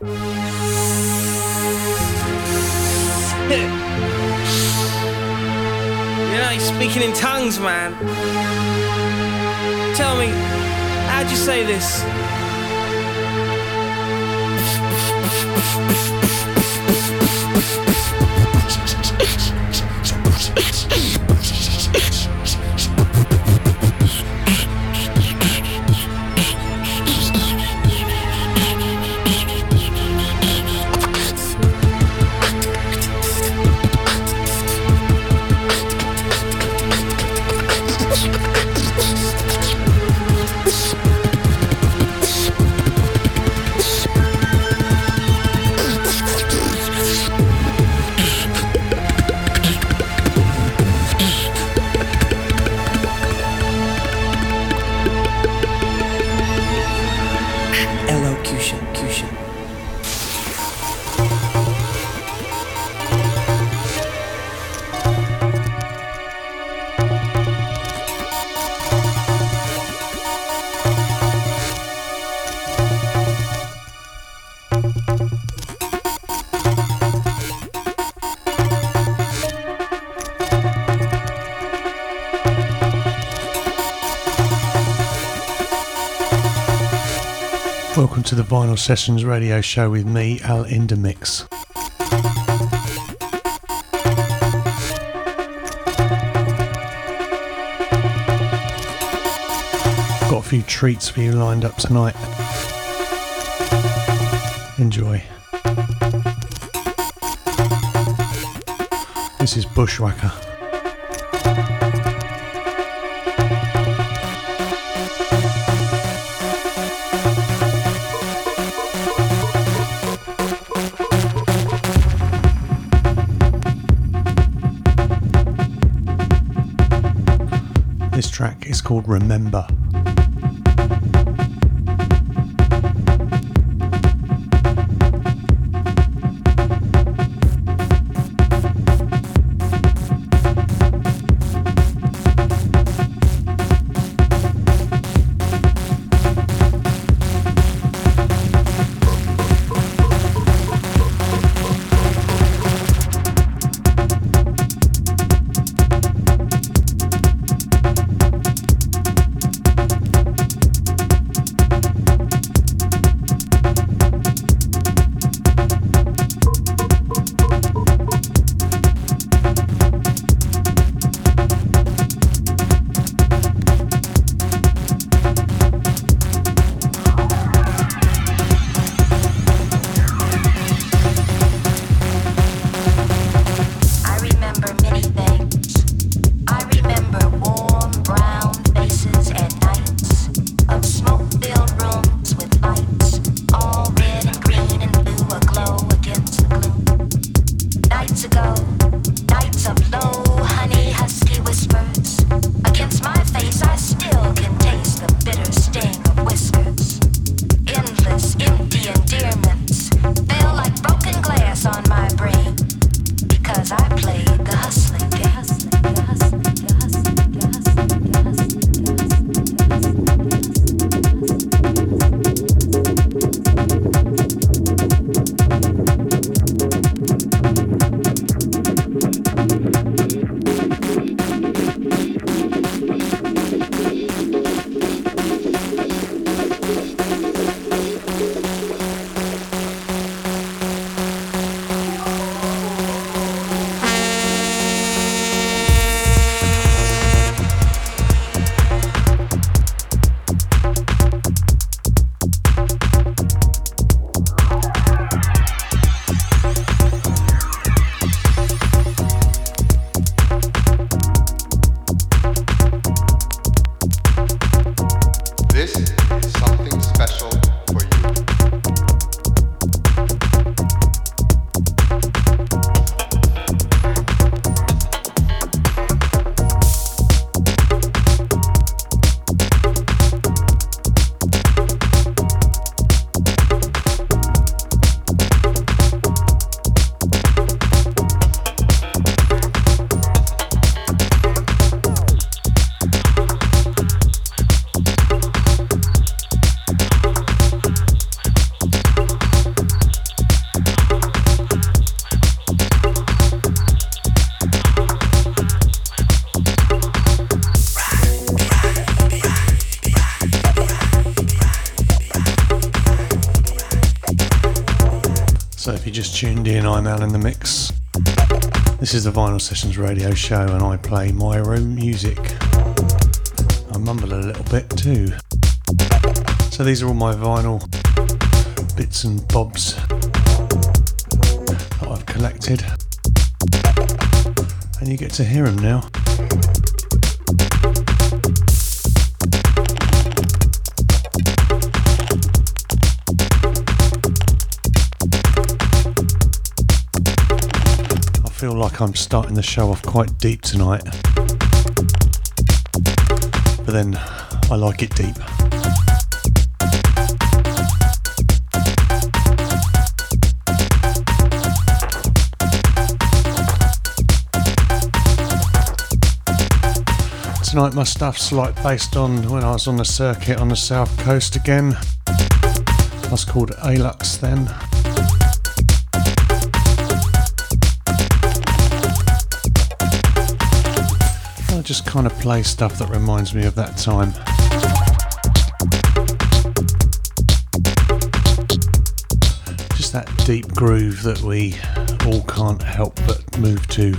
you know, he's speaking in tongues, man. Tell me, how'd you say this? Vinyl Sessions radio show with me, Al Endemix. Got a few treats for you lined up tonight. Enjoy. This is Bushwhacker. Remember. In the Mix. This is the Vinyl Sessions radio show and I play my own music. I mumble a little bit too. So these are all my vinyl bits and bobs that I've collected. And you get to hear them now. I'm starting the show off quite deep tonight. But then I like it deep. Tonight my stuff's like based on when I was on the circuit on the south coast again. That's called Alux then. Kind of play stuff that reminds me of that time. Just that deep groove that we all can't help but move to.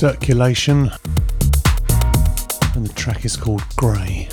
Circulation, and the track is called Grey.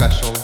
special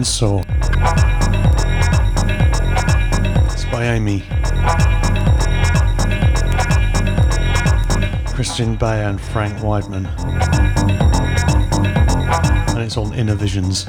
It's by Âme. Kristian Beyer and Frank Wiedemann. And it's on Innervisions.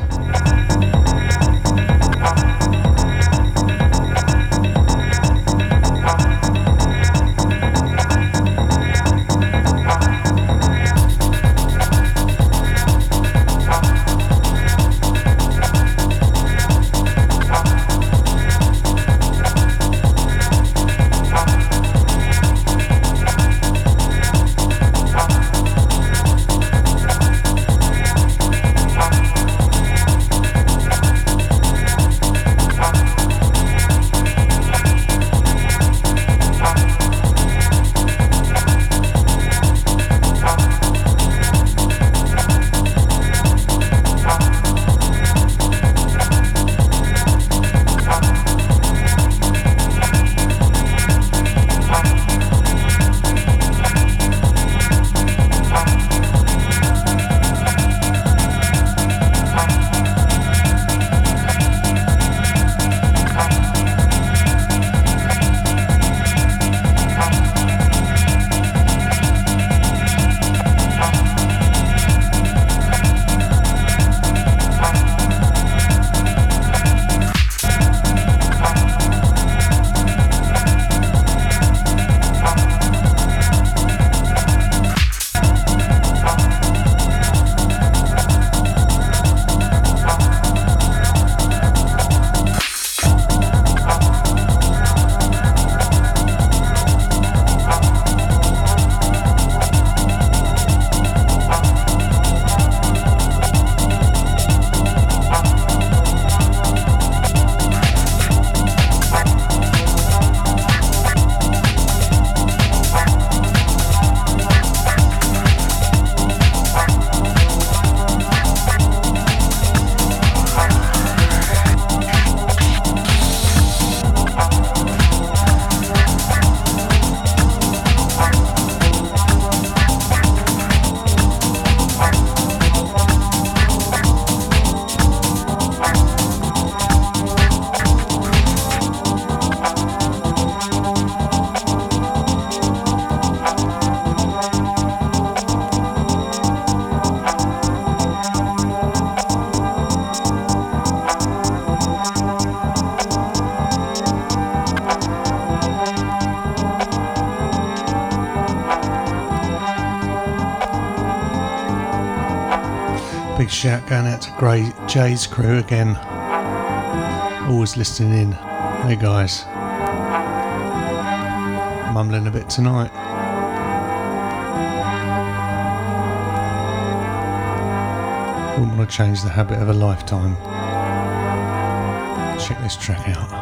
Shout going out to Grey Jay's crew again. Always listening in. Hey guys. Mumbling a bit tonight. Wouldn't want to change the habit of a lifetime. Check this track out.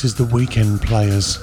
This is the Weekend Players.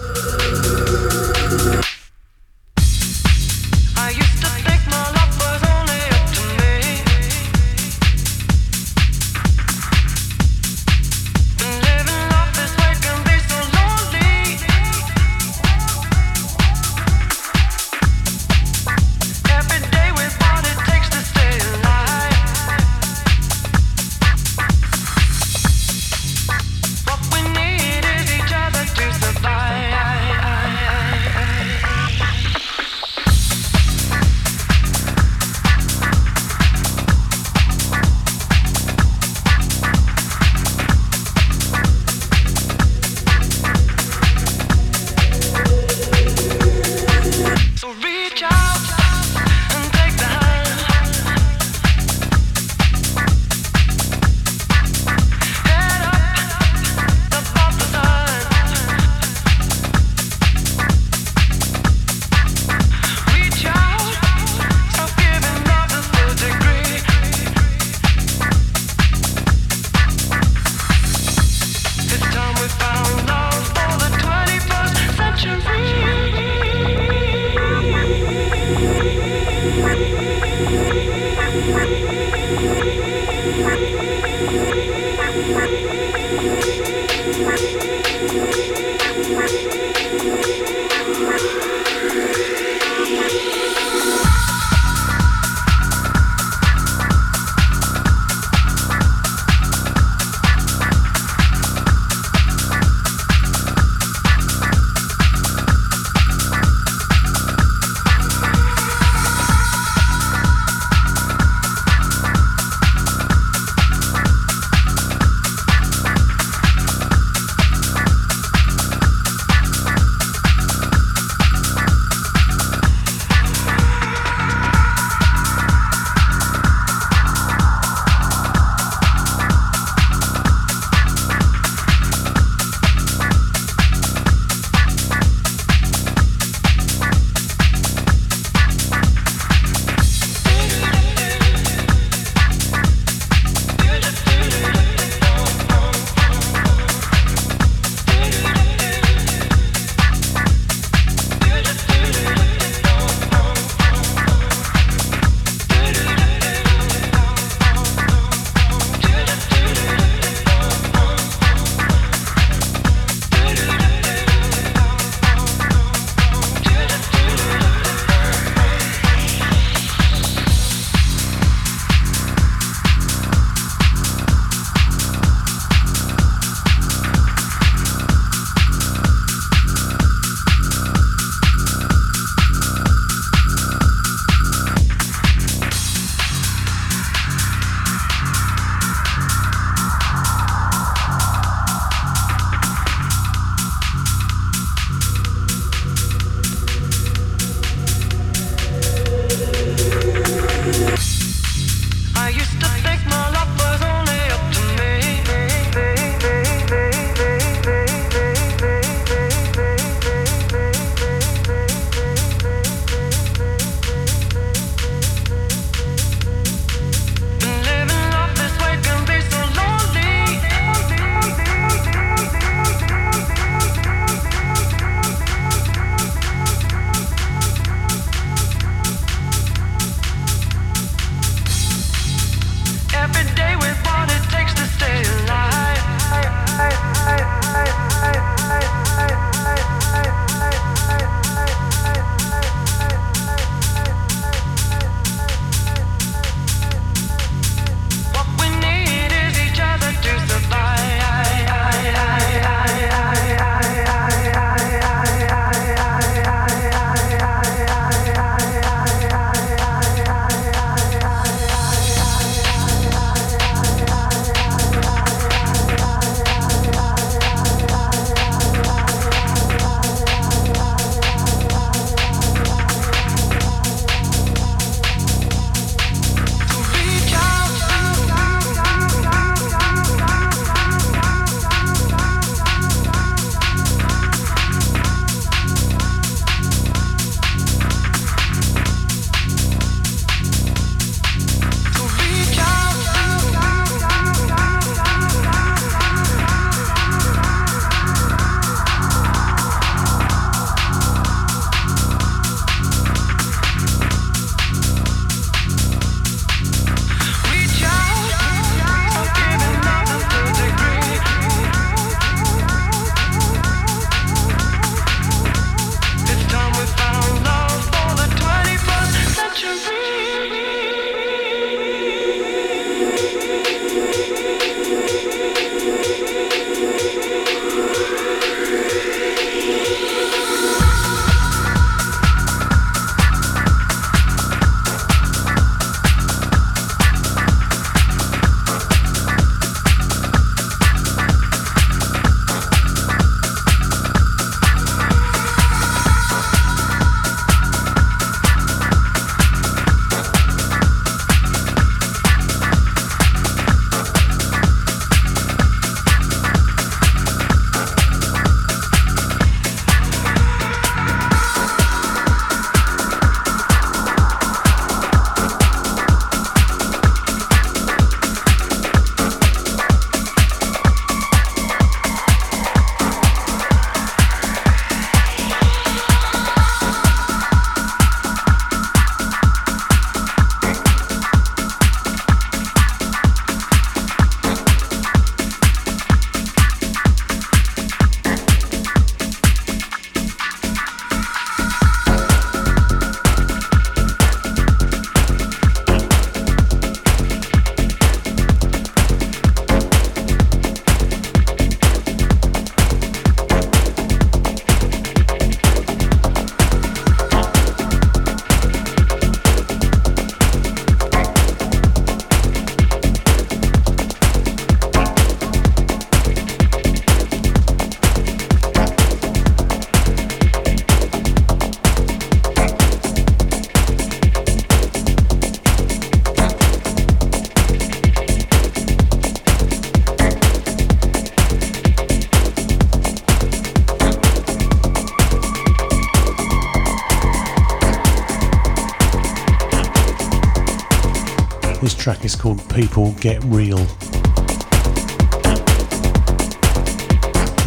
Track is called People Get Real.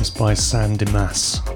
It's by Dimas.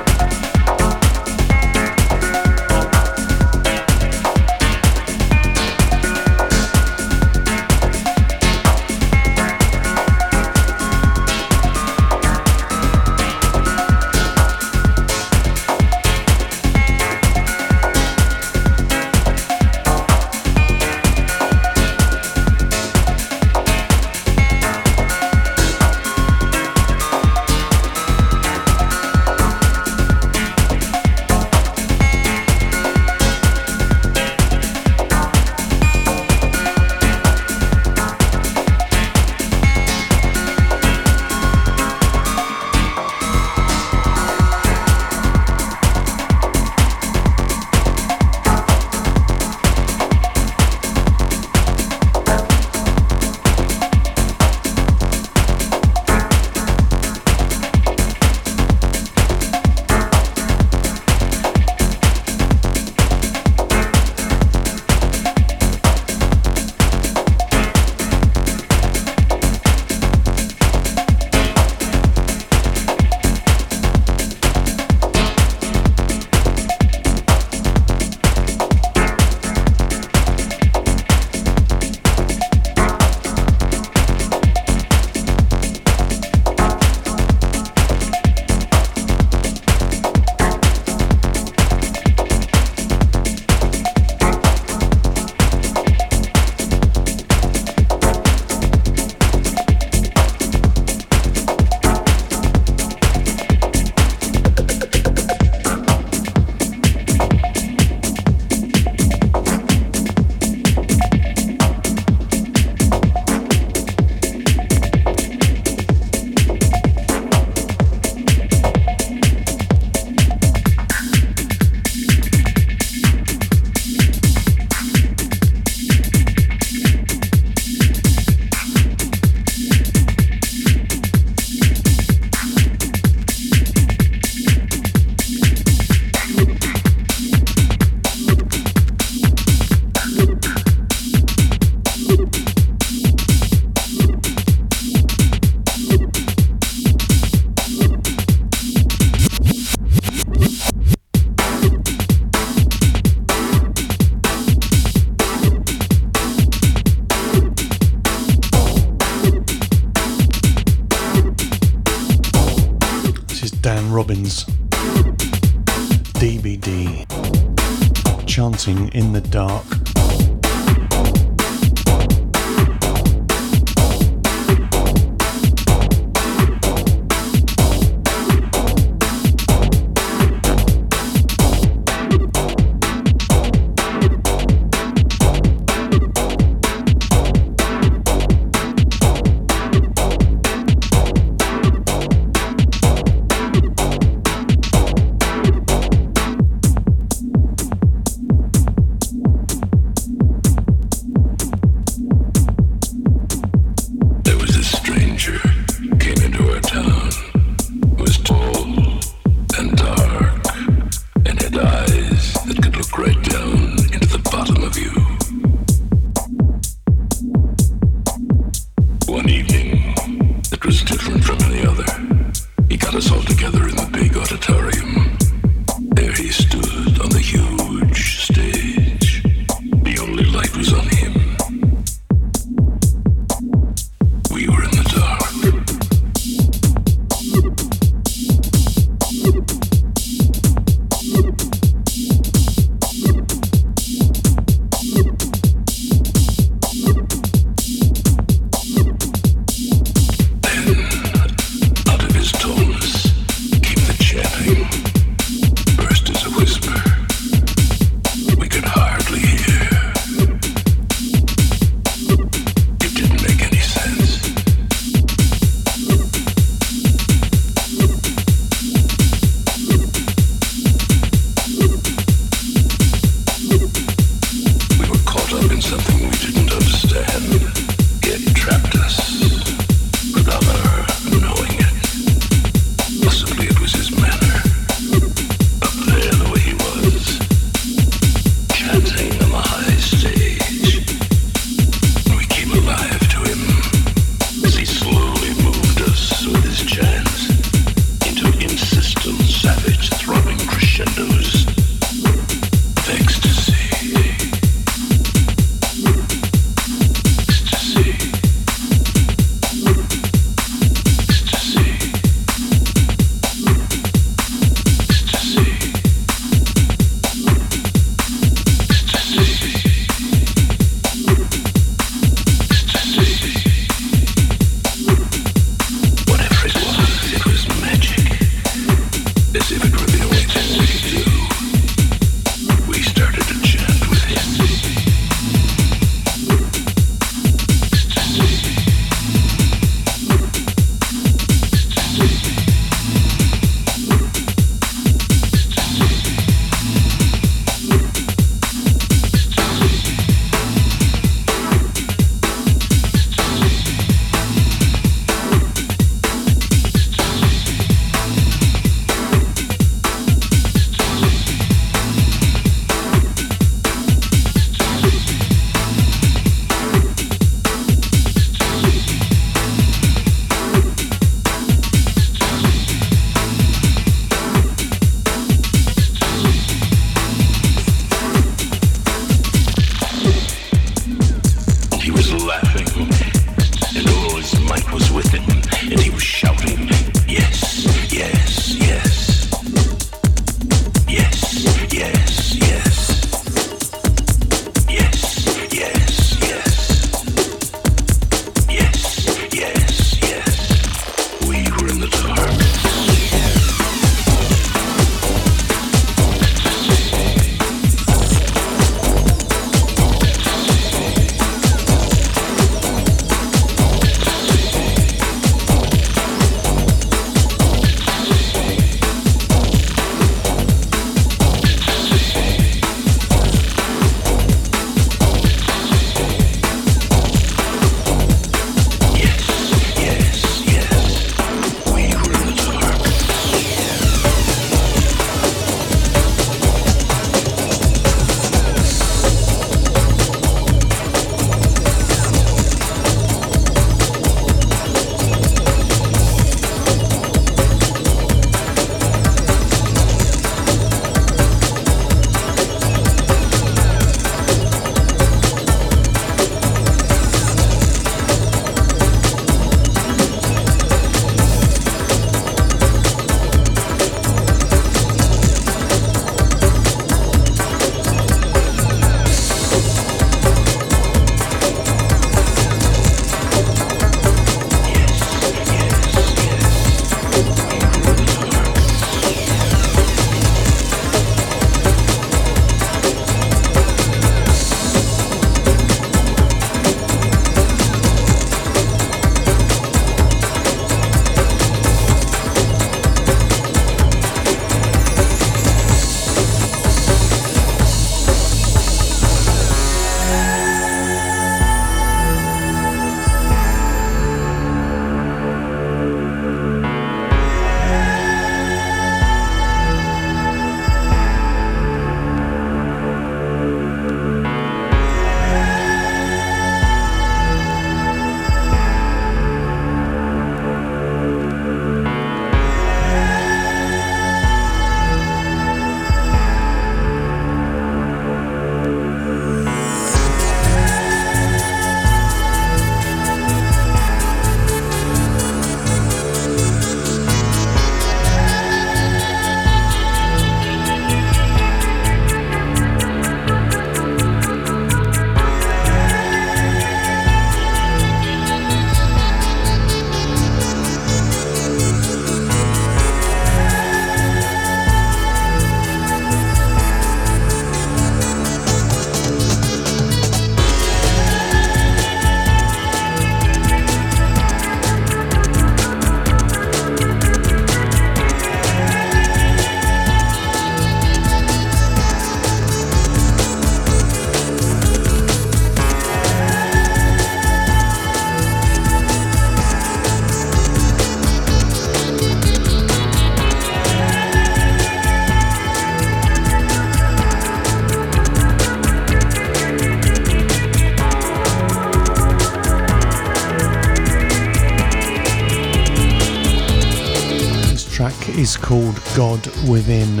God Within.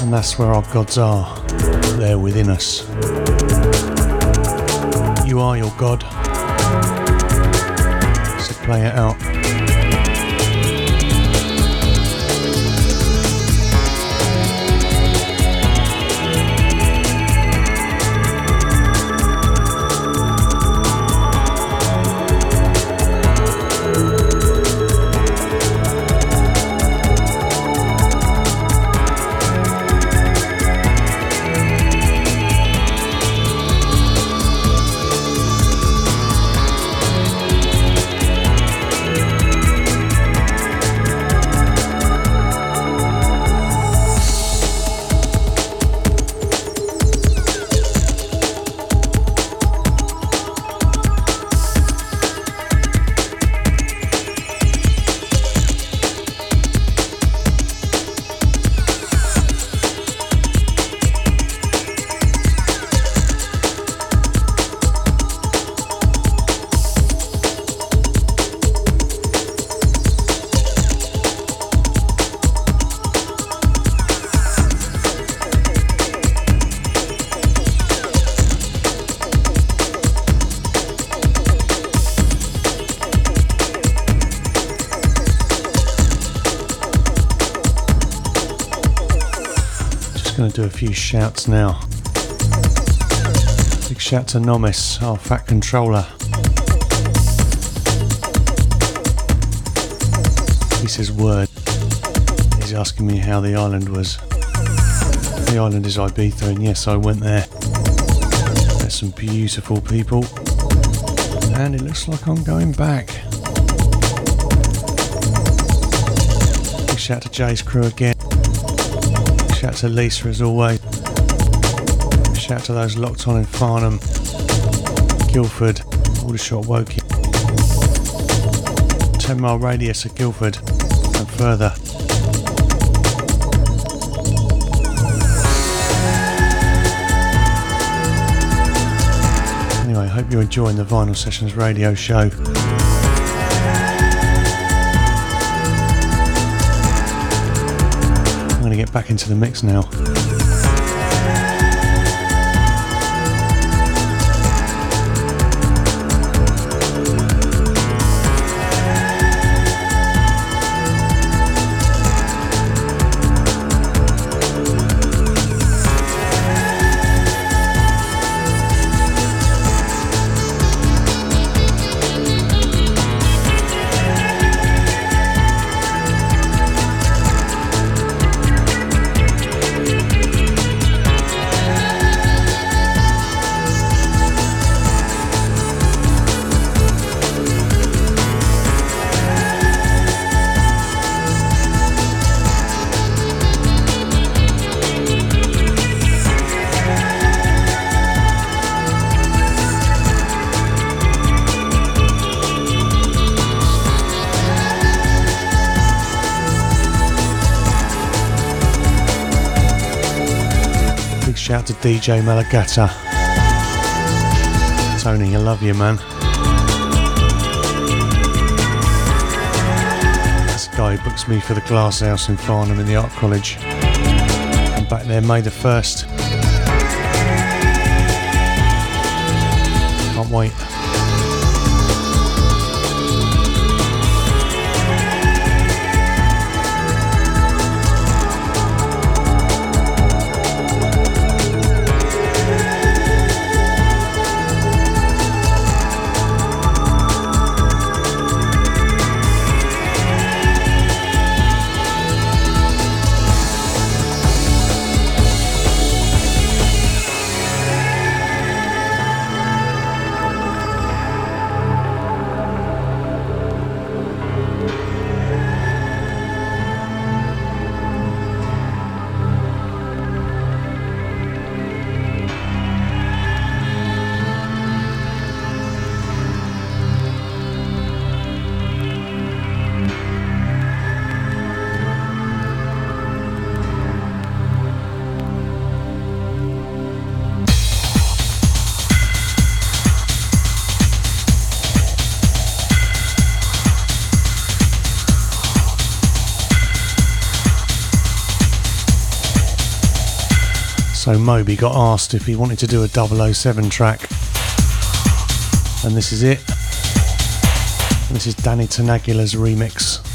And that's where our gods are. They're within us. You are your God. So play it out. Few shouts now. Big shout to Nomis, our fat controller. He says word. He's asking me how the island was. The island is Ibiza, and yes, I went there. There's some beautiful people, and it looks like I'm going back. Big shout to Jay's crew again. Shout to Lisa as always. Shout to those locked on in Farnham, Guildford, Aldershot, Woking. 10 mile radius of Guildford and further. Anyway, I hope you're enjoying the Vinyl Sessions radio show. Back into the mix now. DJ Malagata. Tony, I love you, man. This guy books me for the Glass House in Farnham in the Art College. I'm back there May the 1st. Can't wait. So Moby got asked if he wanted to do a 007 track. And this is it. This is Danny Tenaglia's remix.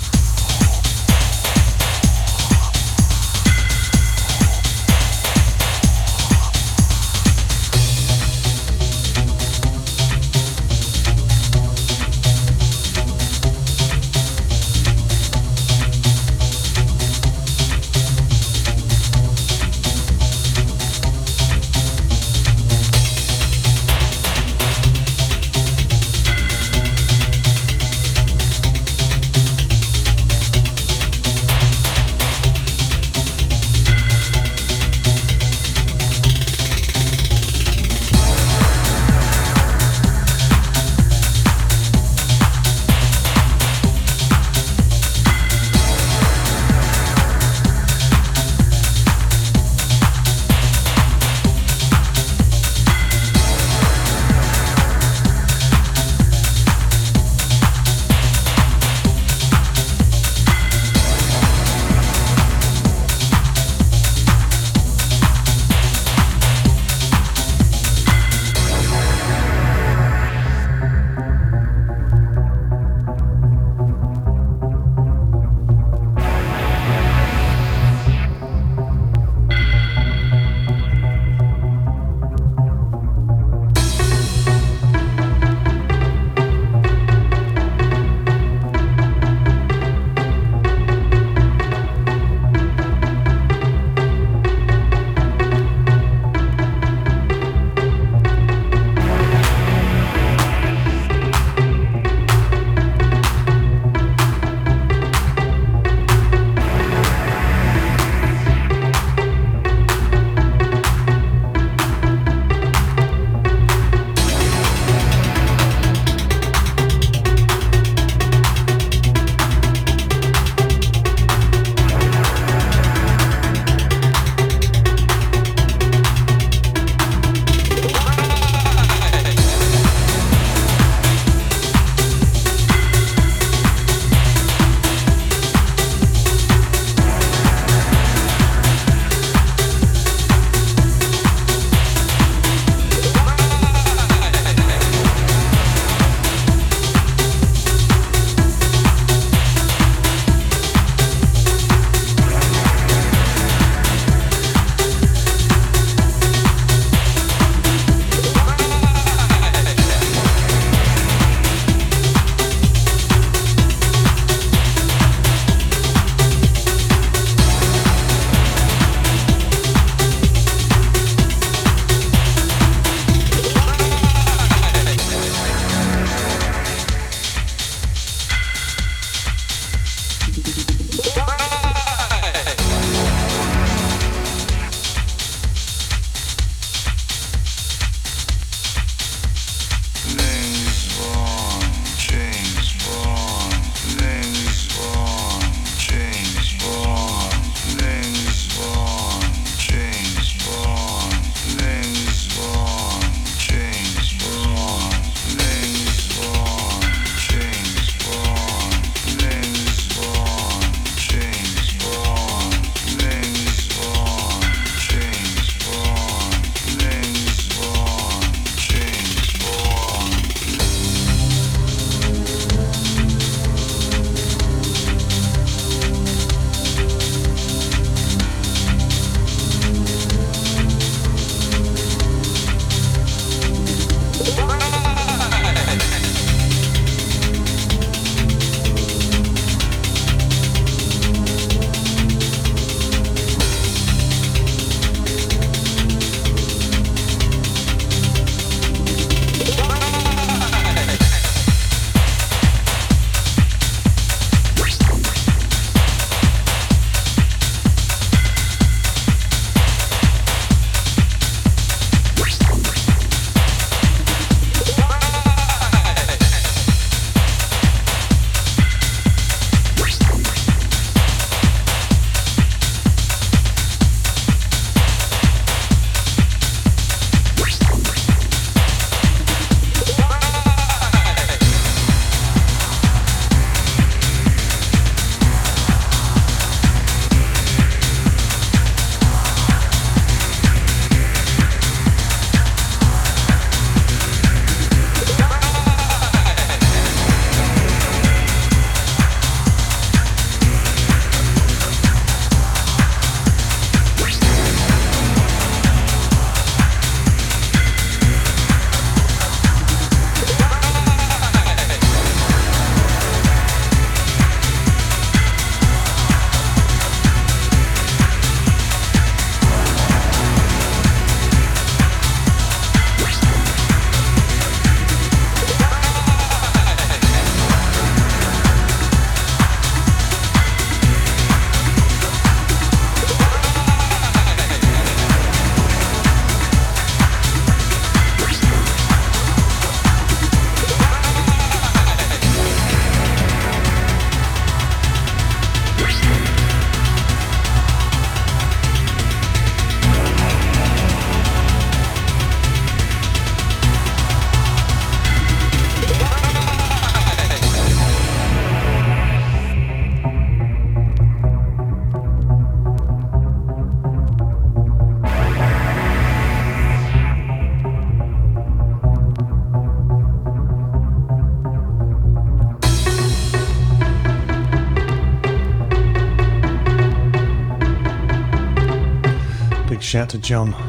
John.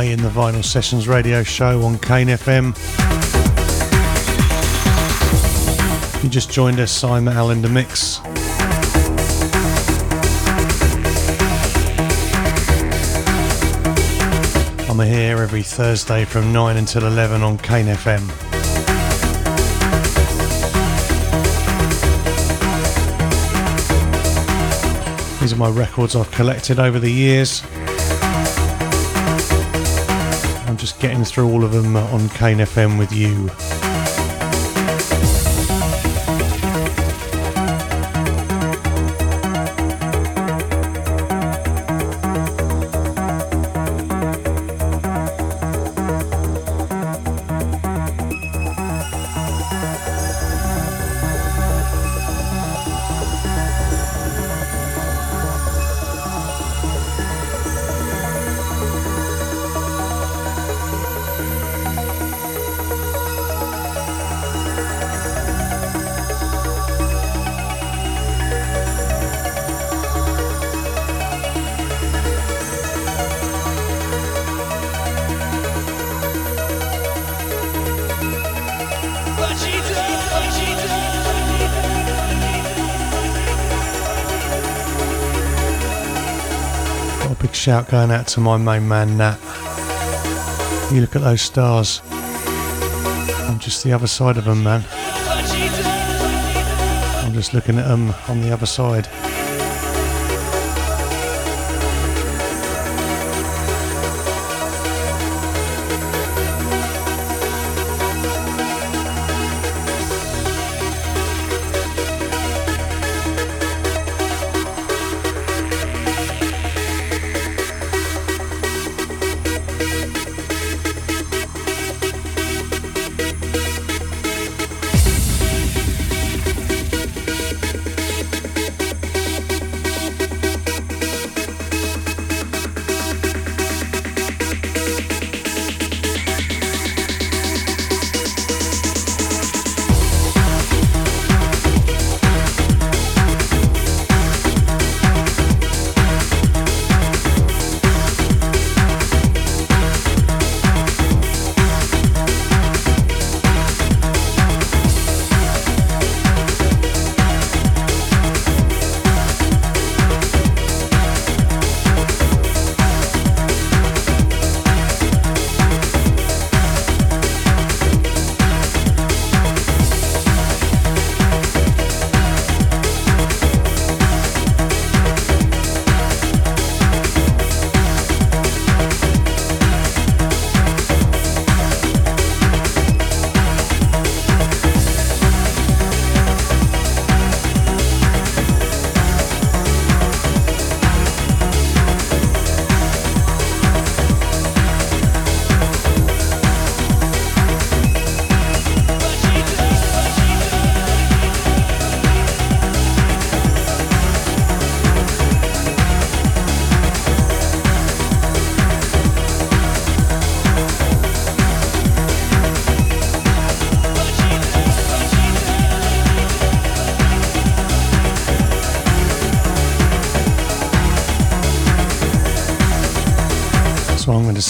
In the Vinyl Sessions radio show on Kane FM. You just joined us, I'm Al in the Mix. I'm here every Thursday from 9 until 11 on Kane FM. These are my records I've collected over the years. Getting through all of them on Kane FM with you. Shout going out to my main man Nat. You look at those stars. I'm just the other side of them, man. I'm just looking at them on the other side.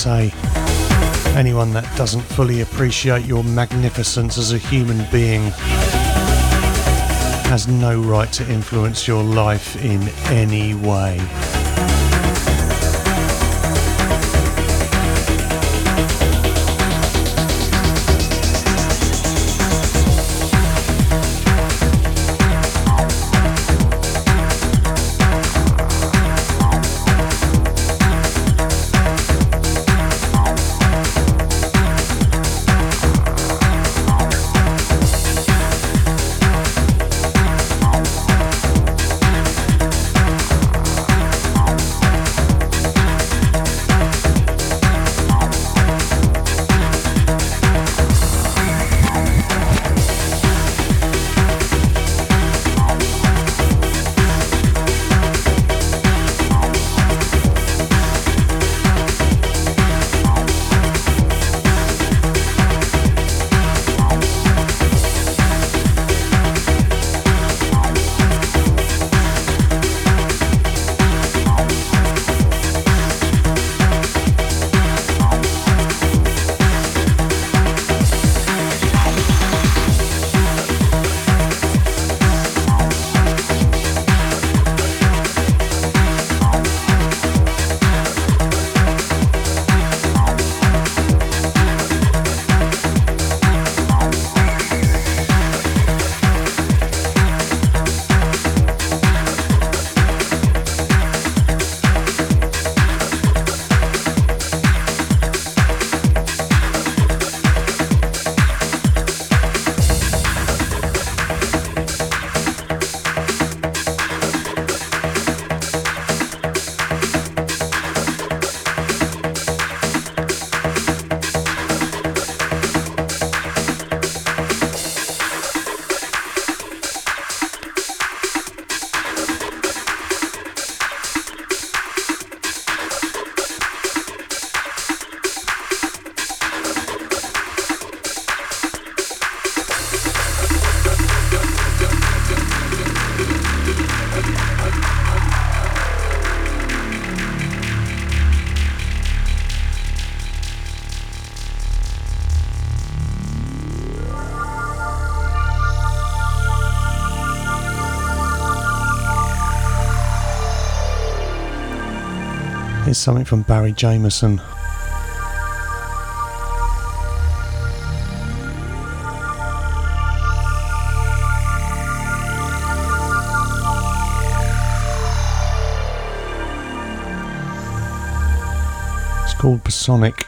Say. Anyone that doesn't fully appreciate your magnificence as a human being has no right to influence your life in any way. Here's something from Barry Jamieson. It's called Pasonic.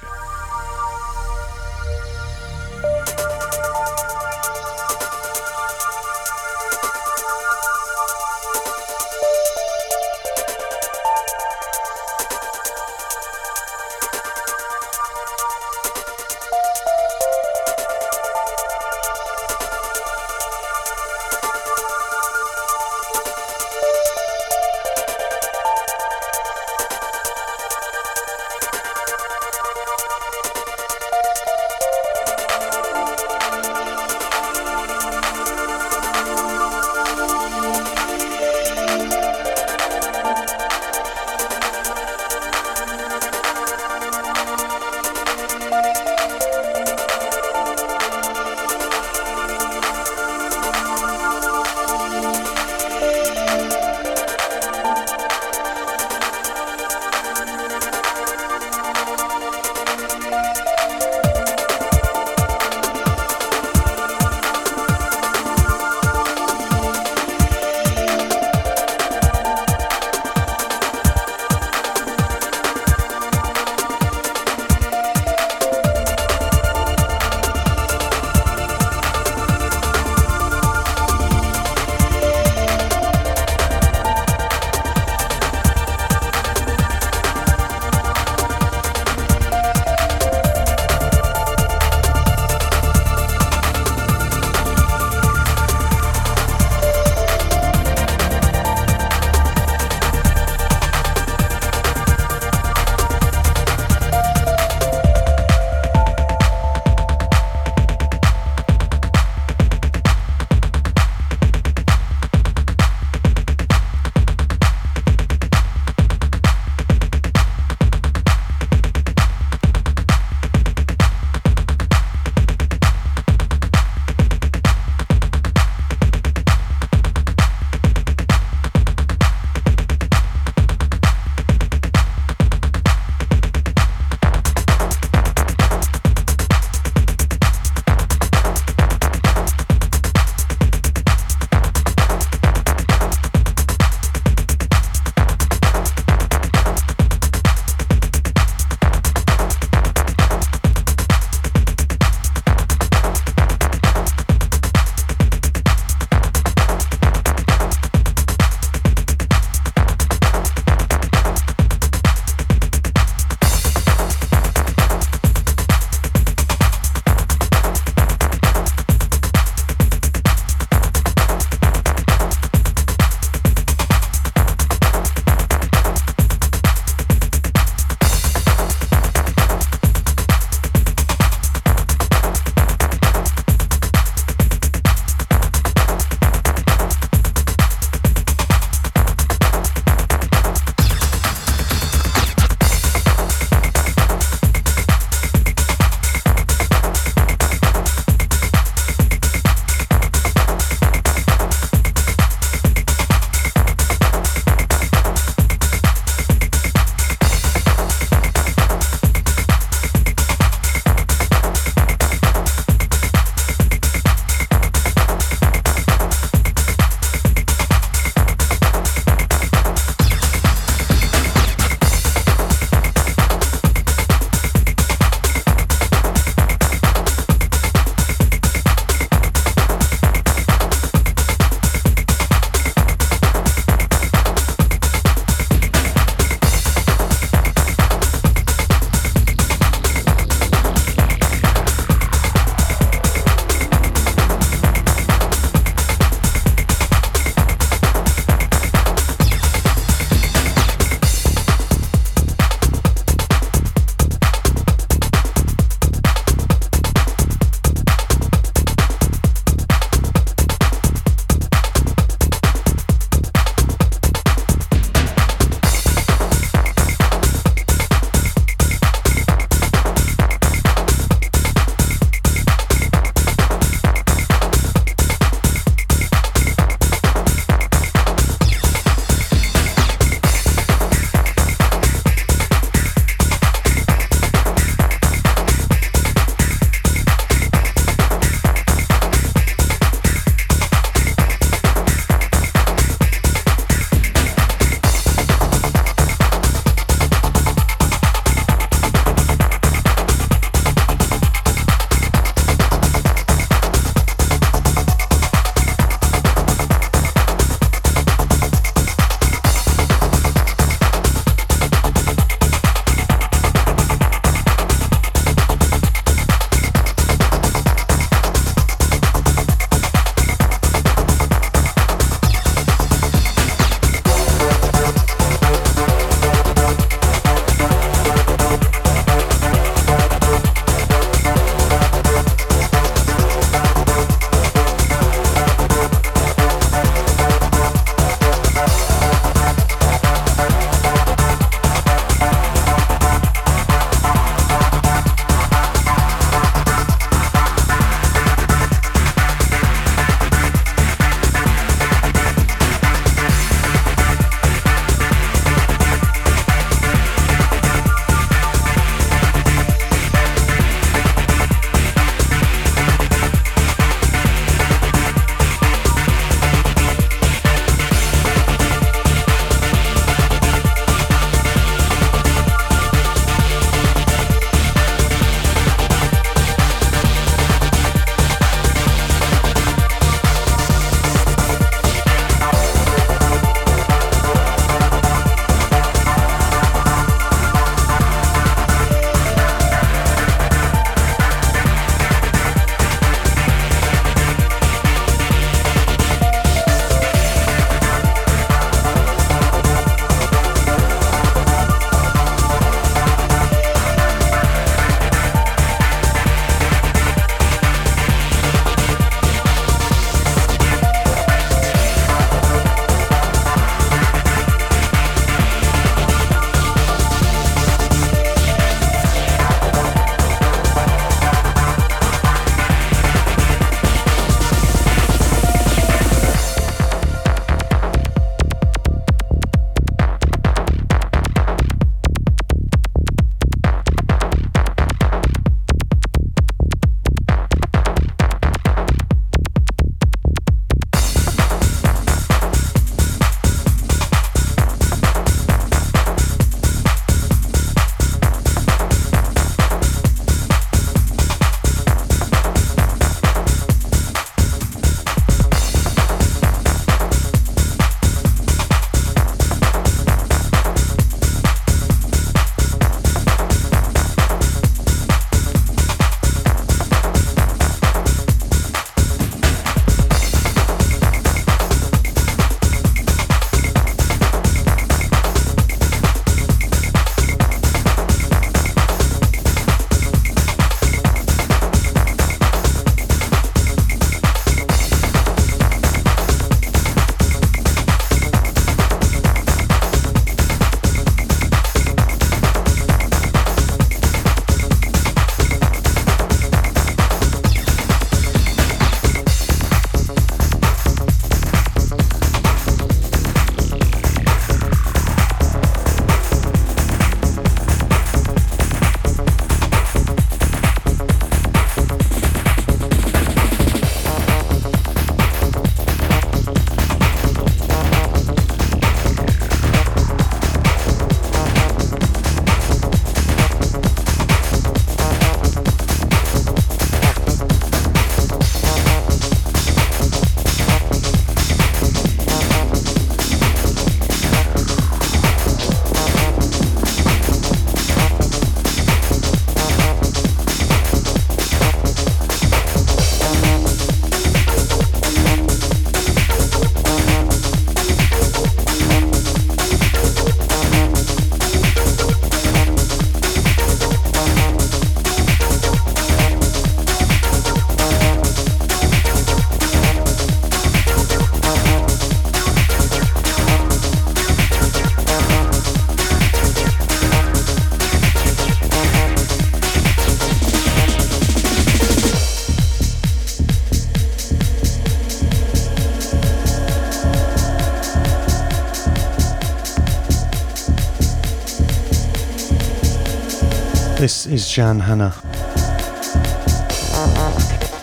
This is Jan Hanna.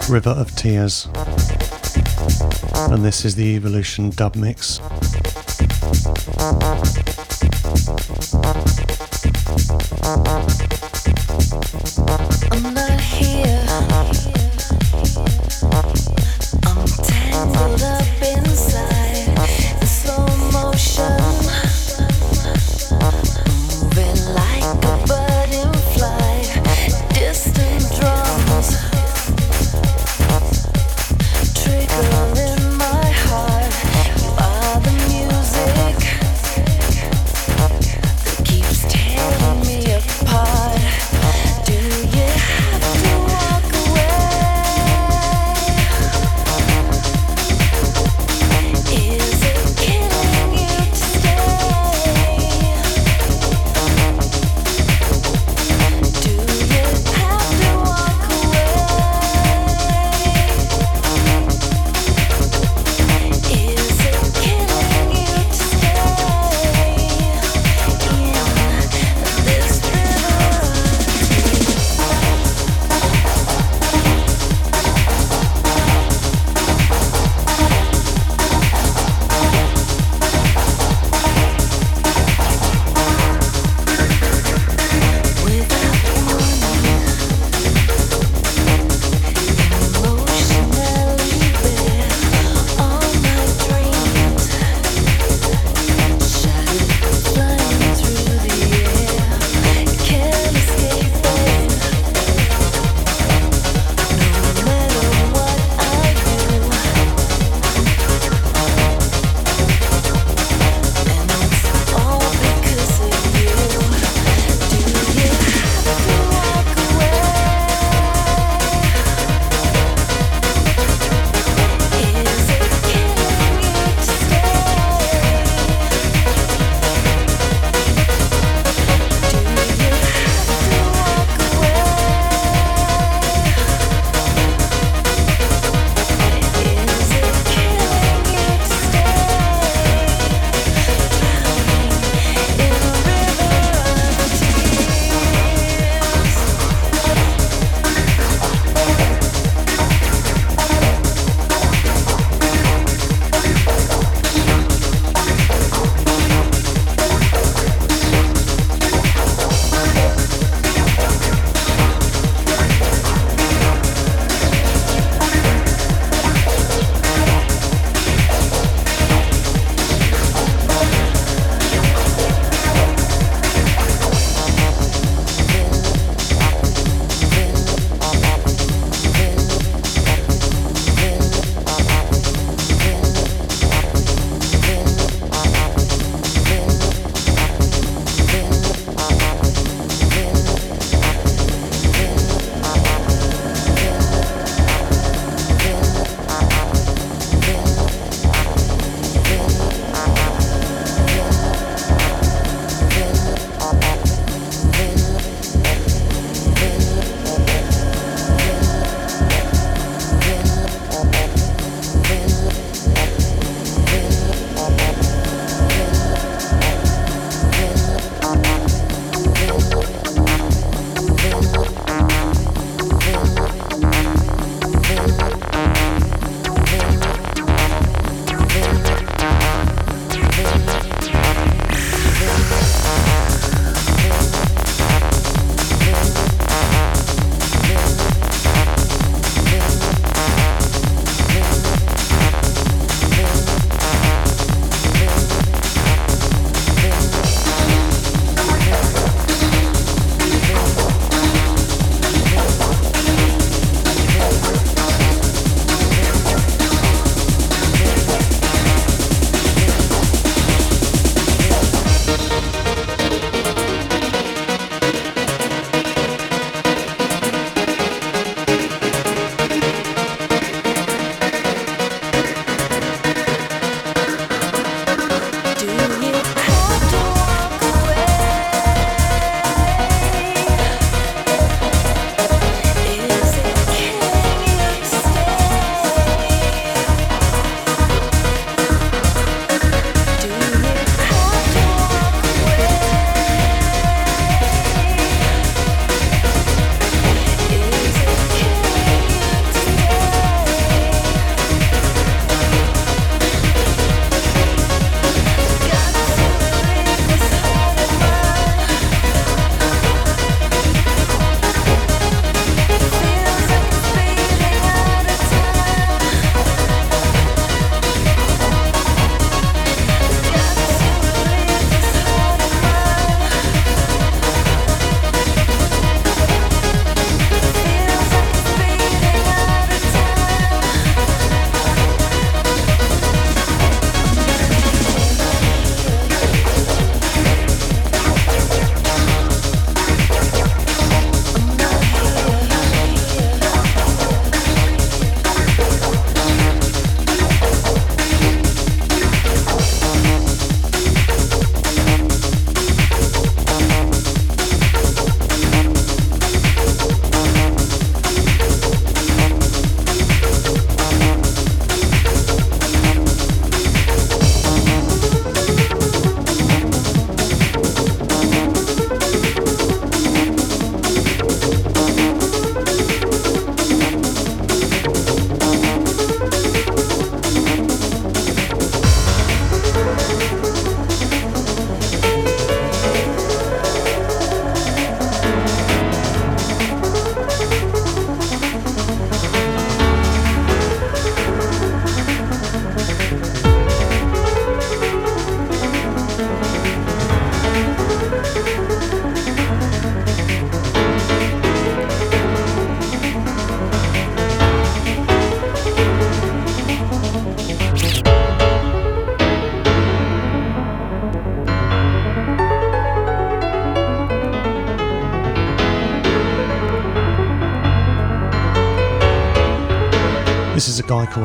River of Tears. And this is the Evolution dub mix.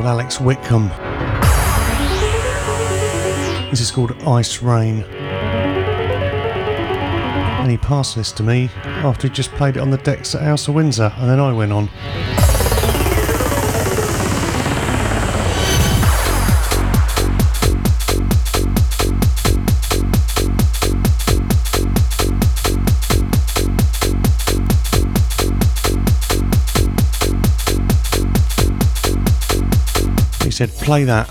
Alex Whitecombe. This is called Ice Rain. And he passed this to me after he just played it on the decks at House of Windsor, and then I went on. Play that.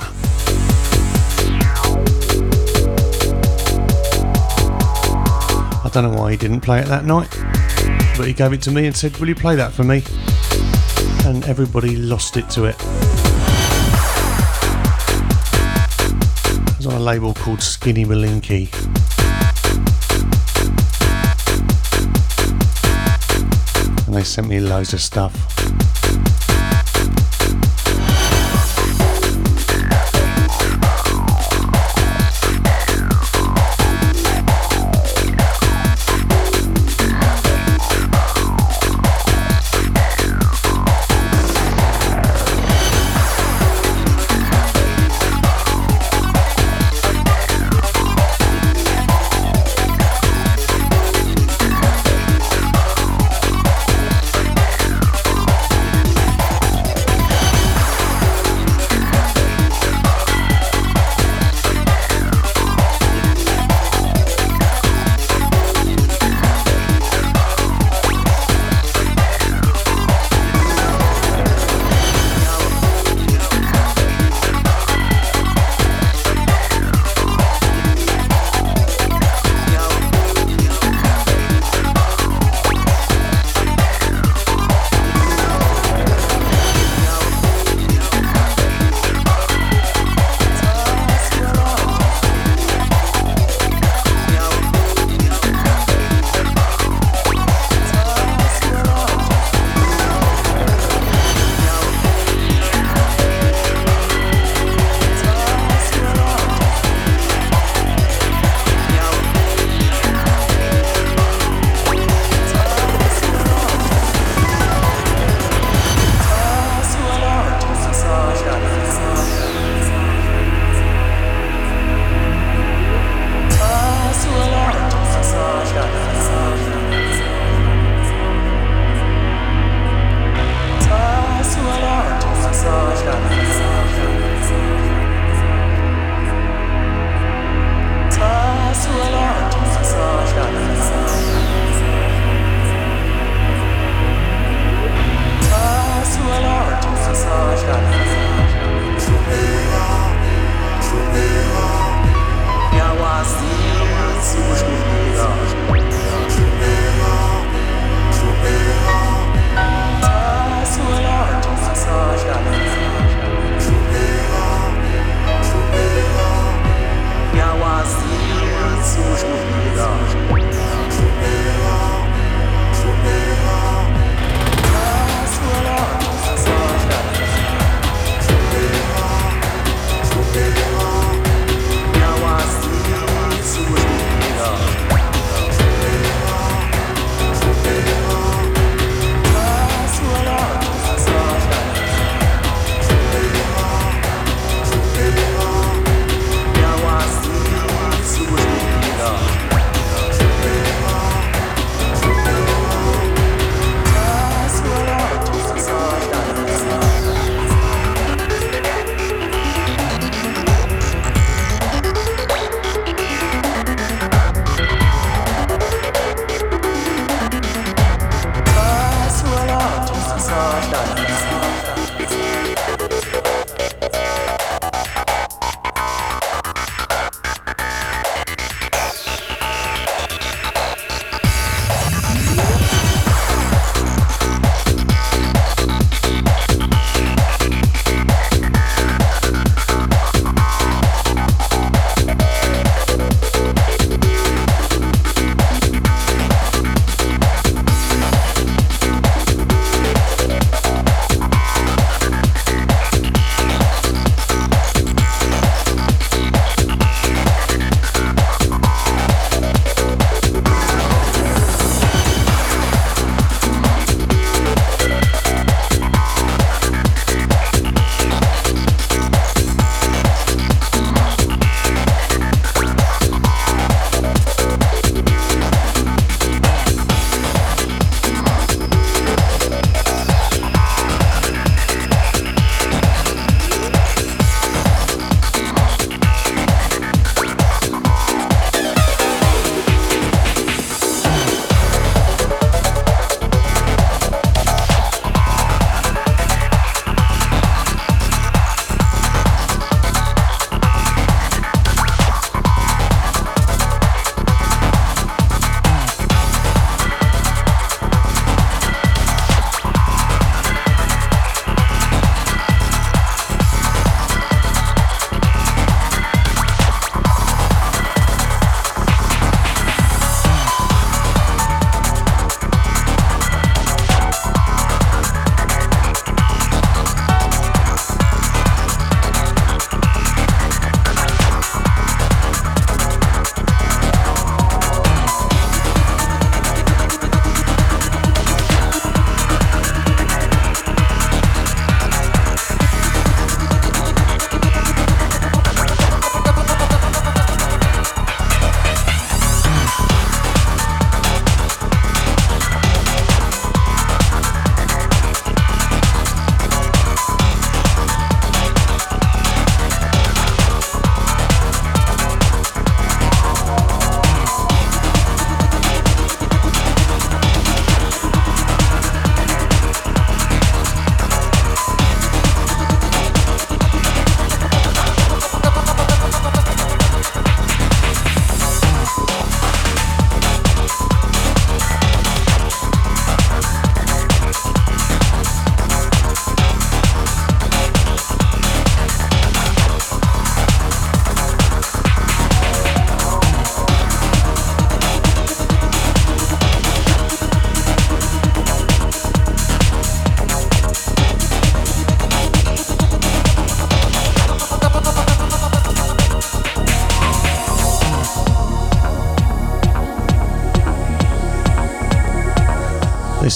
I don't know why he didn't play it that night, but he gave it to me and said, Will you play that for me? And everybody lost it to it. It was on a label called Skinny Malinky. And they sent me loads of stuff.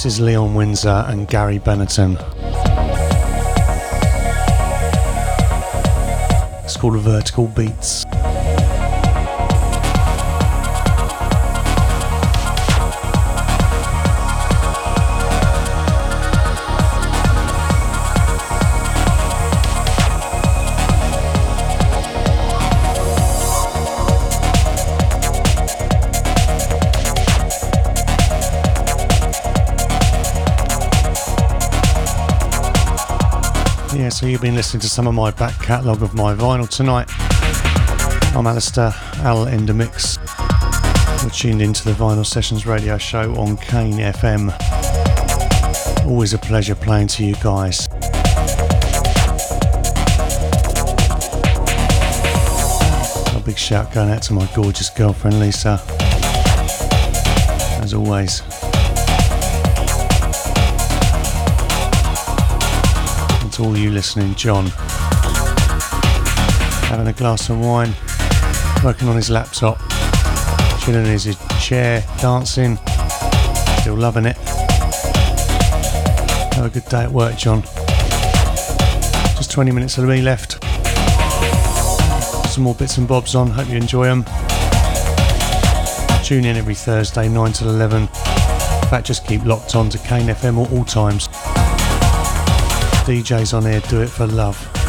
This is Leon Windsor and Gary Benetton. It's called Vertical Beats. Listening to some of my back catalogue of my vinyl tonight. I'm Alistair, Al in the Mix. You're tuned into the Vinyl Sessions radio show on Kane FM. Always a pleasure playing to you guys. A big shout going out to my gorgeous girlfriend Lisa. As always. All you listening, John. Having a glass of wine, working on his laptop, chilling in his chair, dancing, still loving it. Have a good day at work, John. Just 20 minutes of me left. Some more bits and bobs on, hope you enjoy them. Tune in every Thursday, 9 till 11. In fact, just keep locked on to Kane FM at all times. DJs on here do it for love.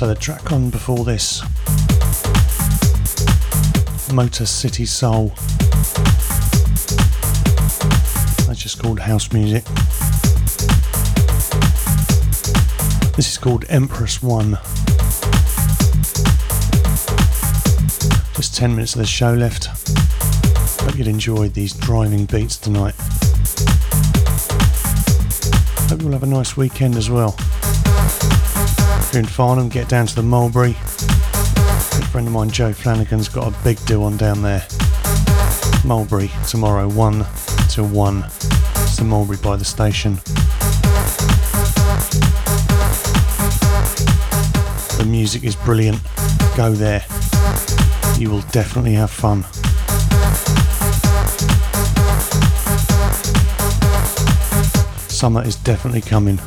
So the track on before this, Motor City Soul. That's just called house music. This is called Empress One. Just 10 minutes of the show left. Hope you'd enjoyed these driving beats tonight. Hope you'll have a nice weekend as well. If you're in Farnham, get down to the Mulberry. A friend of mine, Joe Flanagan's got a big do on down there. Mulberry tomorrow, 1 to 1. It's the Mulberry by the station. The music is brilliant. Go there. You will definitely have fun. Summer is definitely coming.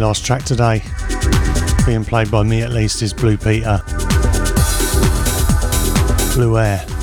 Last track today, being played by me at least, is Blue Peter. Blue Air.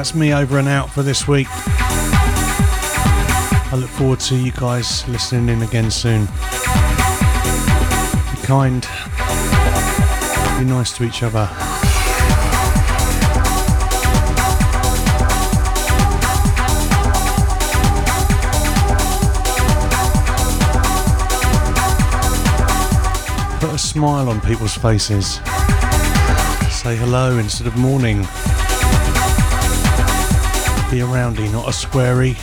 That's me over and out for this week. I look forward to you guys listening in again soon. Be kind, be nice to each other. Put a smile on people's faces. Say hello instead of morning. Be a roundy, not a squarey.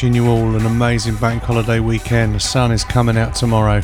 Wishing you all an amazing bank holiday weekend. The sun is coming out tomorrow.